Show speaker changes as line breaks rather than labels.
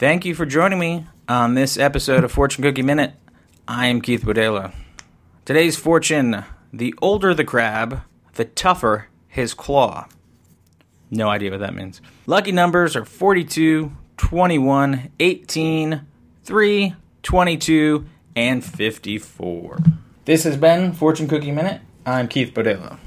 Thank you for joining me on this episode of Fortune Cookie Minute. I am Keith Bodela. Today's fortune the older the crab, the tougher his claw. No idea what that means. Lucky numbers are 42, 21, 18, 3, 22, and 54. This has been Fortune Cookie Minute. I'm Keith Bodela.